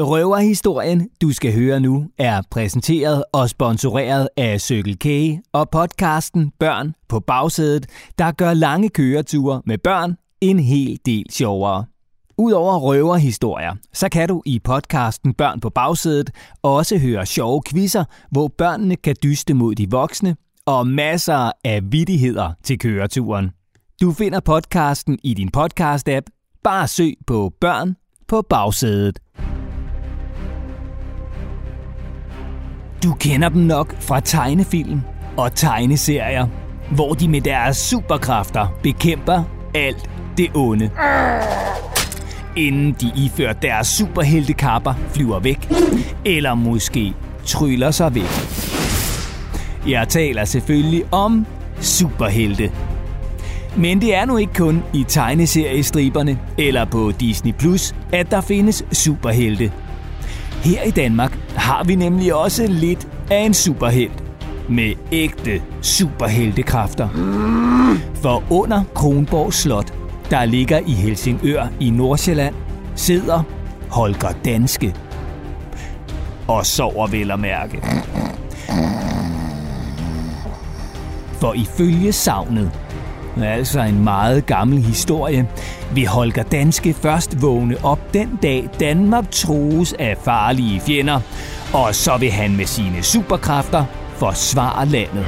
Røverhistorien, du skal høre nu, er præsenteret og sponsoreret af Circle K og podcasten Børn på bagsædet, der gør lange køreture med børn en hel del sjovere. Udover røverhistorier, så kan du i podcasten Børn på bagsædet også høre sjove quizzer, hvor børnene kan dyste mod de voksne, og masser af vittigheder til køreturen. Du finder podcasten i din podcast-app. Bare søg på Børn på bagsædet. Du kender dem nok fra tegnefilm og tegneserier, hvor de med deres superkræfter bekæmper alt det onde. Inden de ifører deres superheltekapper flyver væk, eller måske tryller sig væk. Jeg taler selvfølgelig om superhelte. Men det er nu ikke kun i tegneseriestriberne eller på Disney Plus, at der findes superhelte. Her i Danmark har vi nemlig også lidt af en superhelt. Med ægte superheltekræfter. For under Kronborg Slot, der ligger i Helsingør i Nordsjælland, sidder Holger Danske. Og sover vel at mærke. For ifølge savnet, altså en meget gammel historie, Vi Holger Danske først vågne op den dag Danmark troes af farlige fjender, og så vil han med sine superkræfter forsvare landet.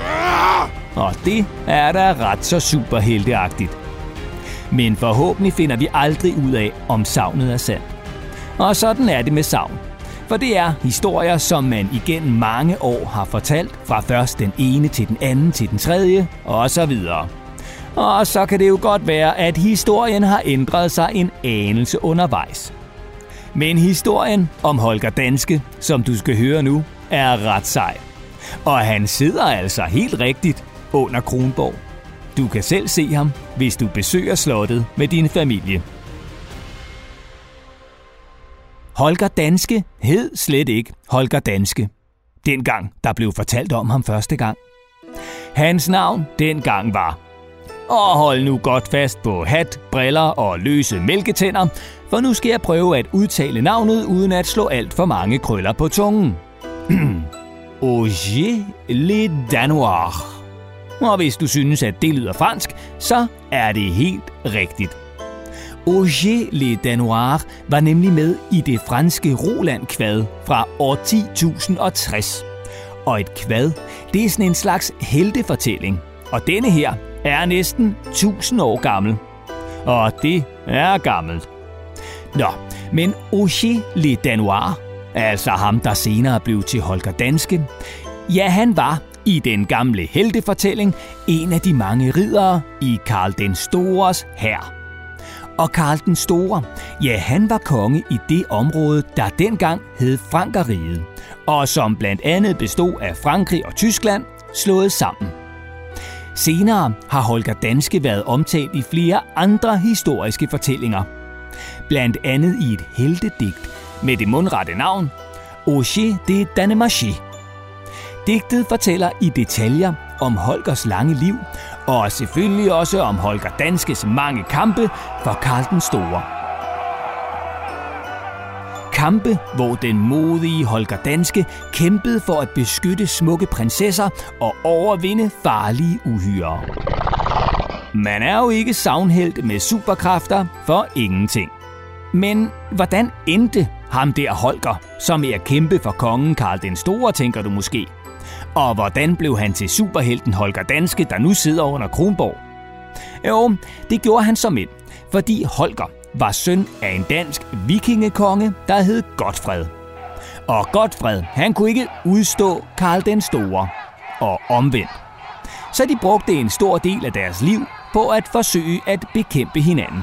Og det er da ret så superhelteagtigt. Men forhåbentlig finder vi aldrig ud af, om savnet er sandt. Og sådan er det med savn. For det er historier, som man igennem mange år har fortalt, fra først den ene til den anden til den tredje, og så videre. Og så kan det jo godt være, at historien har ændret sig en anelse undervejs. Men historien om Holger Danske, som du skal høre nu, er ret sej. Og han sidder altså helt rigtigt under Kronborg. Du kan selv se ham, hvis du besøger slottet med din familie. Holger Danske hed slet ikke Holger Danske. Dengang der blev fortalt om ham første gang. Hans navn dengang var og hold nu godt fast på hat, briller og løse mælketænder, for nu skal jeg prøve at udtale navnet uden at slå alt for mange krøller på tungen. Auger Le Danois. Og hvis du synes, at det lyder fransk, så er det helt rigtigt. Auger Le Danois var nemlig med i det franske Roland-kvad fra år 10.060. Og et kvad, det er sådan en slags heltefortælling. Og denne her er næsten 1000 år gammel. Og det er gammelt. Nå, men Auger Le Danoir, altså ham, der senere blev til Holger Danske, ja, han var i den gamle heltefortælling en af de mange ridere i Karl den Stores hær. Og Karl den Store, ja, han var konge i det område, der dengang hed Frankeriget, og som blandt andet bestod af Frankrig og Tyskland slået sammen. Senere har Holger Danske været omtalt i flere andre historiske fortællinger. Blandt andet i et heltedigt med det mundrette navn Auger de Danemarche. Digtet fortæller i detaljer om Holgers lange liv, og selvfølgelig også om Holger Danskes mange kampe for Karl den Store. Kampe, hvor den modige Holger Danske kæmpede for at beskytte smukke prinsesser og overvinde farlige uhyrer. Man er jo ikke savnhelt med superkræfter for ingenting. Men hvordan endte ham der Holger, som er at kæmpe for kongen Karl den Store, tænker du måske? Og hvordan blev han til superhelten Holger Danske, der nu sidder under Kronborg? Jo, det gjorde han som ind, fordi Holger var søn af en dansk vikingekonge, der hed Godfred. Og Godfred, han kunne ikke udstå Karl den Store. Og omvendt. Så de brugte en stor del af deres liv på at forsøge at bekæmpe hinanden.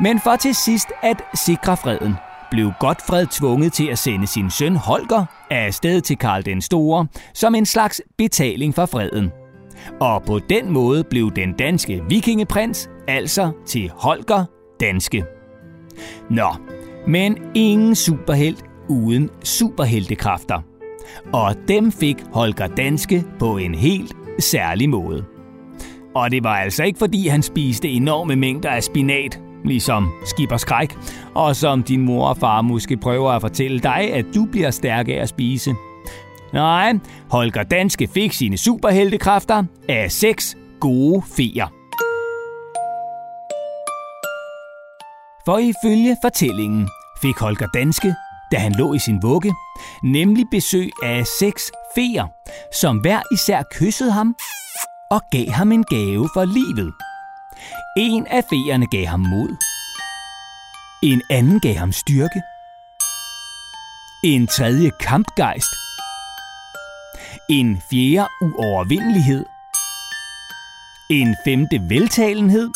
Men for til sidst at sikre freden, blev Godfred tvunget til at sende sin søn Holger afsted til Karl den Store som en slags betaling for freden. Og på den måde blev den danske vikingeprins altså til Holger Danske. Nå, men ingen superhelt uden superheltekræfter. Og dem fik Holger Danske på en helt særlig måde. Og det var altså ikke fordi han spiste enorme mængder af spinat ligesom skib og skræk, og som din mor og far måske prøver at fortælle dig, at du bliver stærk af at spise. Nej, Holger Danske fik sine superheltekræfter af seks gode feer. For ifølge fortællingen fik Holger Danske, da han lå i sin vugge, nemlig besøg af seks feer, som hver især kyssede ham og gav ham en gave for livet. En af feerne gav ham mod. En anden gav ham styrke. En tredje kampgejst. En fjerde uovervindelighed. En femte veltalenhed.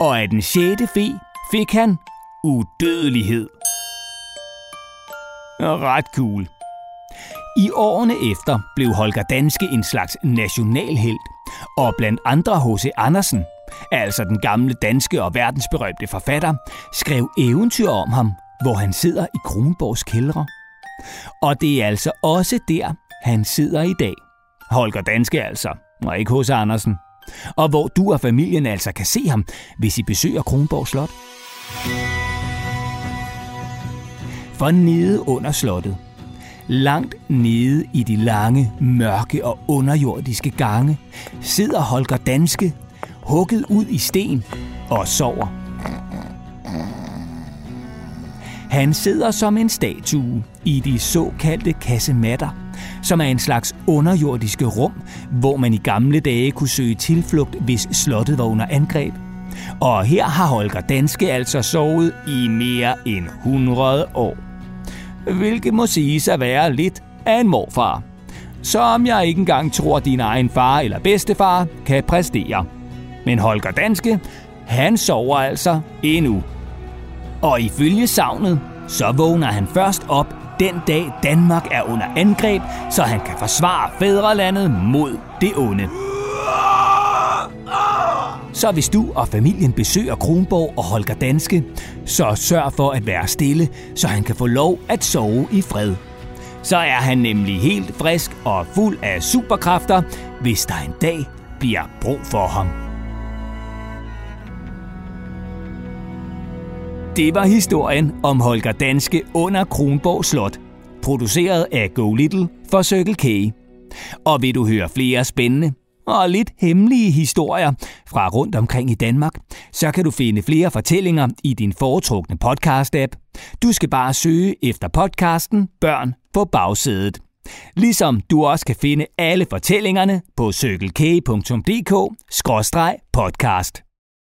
Og af den sjette fe fik han udødelighed. Ret cool. I årene efter blev Holger Danske en slags nationalhelt, og blandt andre H.C. Andersen, altså den gamle danske og verdensberømte forfatter, skrev eventyr om ham, hvor han sidder i Kronborgs kældre. Og det er altså også der, han sidder i dag. Holger Danske altså, og ikke H.C. Andersen. Og hvor du og familien altså kan se ham, hvis I besøger Kronborg Slot. For nede under slottet, langt nede i de lange, mørke og underjordiske gange, sidder Holger Danske, hugget ud i sten og sover. Han sidder som en statue i de såkaldte kassematter som er en slags underjordiske rum, hvor man i gamle dage kunne søge tilflugt, hvis slottet var under angreb. Og her har Holger Danske altså sovet i mere end 100 år. Hvilket må siges at være lidt af en morfar. Som jeg ikke engang tror, din egen far eller bedstefar kan præstere. Men Holger Danske, han sover altså endnu. Og ifølge savnet, så vågner han først op den dag Danmark er under angreb, så han kan forsvare fædrelandet mod det onde. Så hvis du og familien besøger Kronborg og Holger Danske, så sørg for at være stille, så han kan få lov at sove i fred. Så er han nemlig helt frisk og fuld af superkræfter, hvis der en dag bliver brug for ham. Det var historien om Holger Danske under Kronborg Slot, produceret af Go Little for Circle K. Og vil du høre flere spændende og lidt hemmelige historier fra rundt omkring i Danmark, så kan du finde flere fortællinger i din foretrukne podcast-app. Du skal bare søge efter podcasten Børn på bagsædet. Ligesom du også kan finde alle fortællingerne på cykelk.dk-podcast.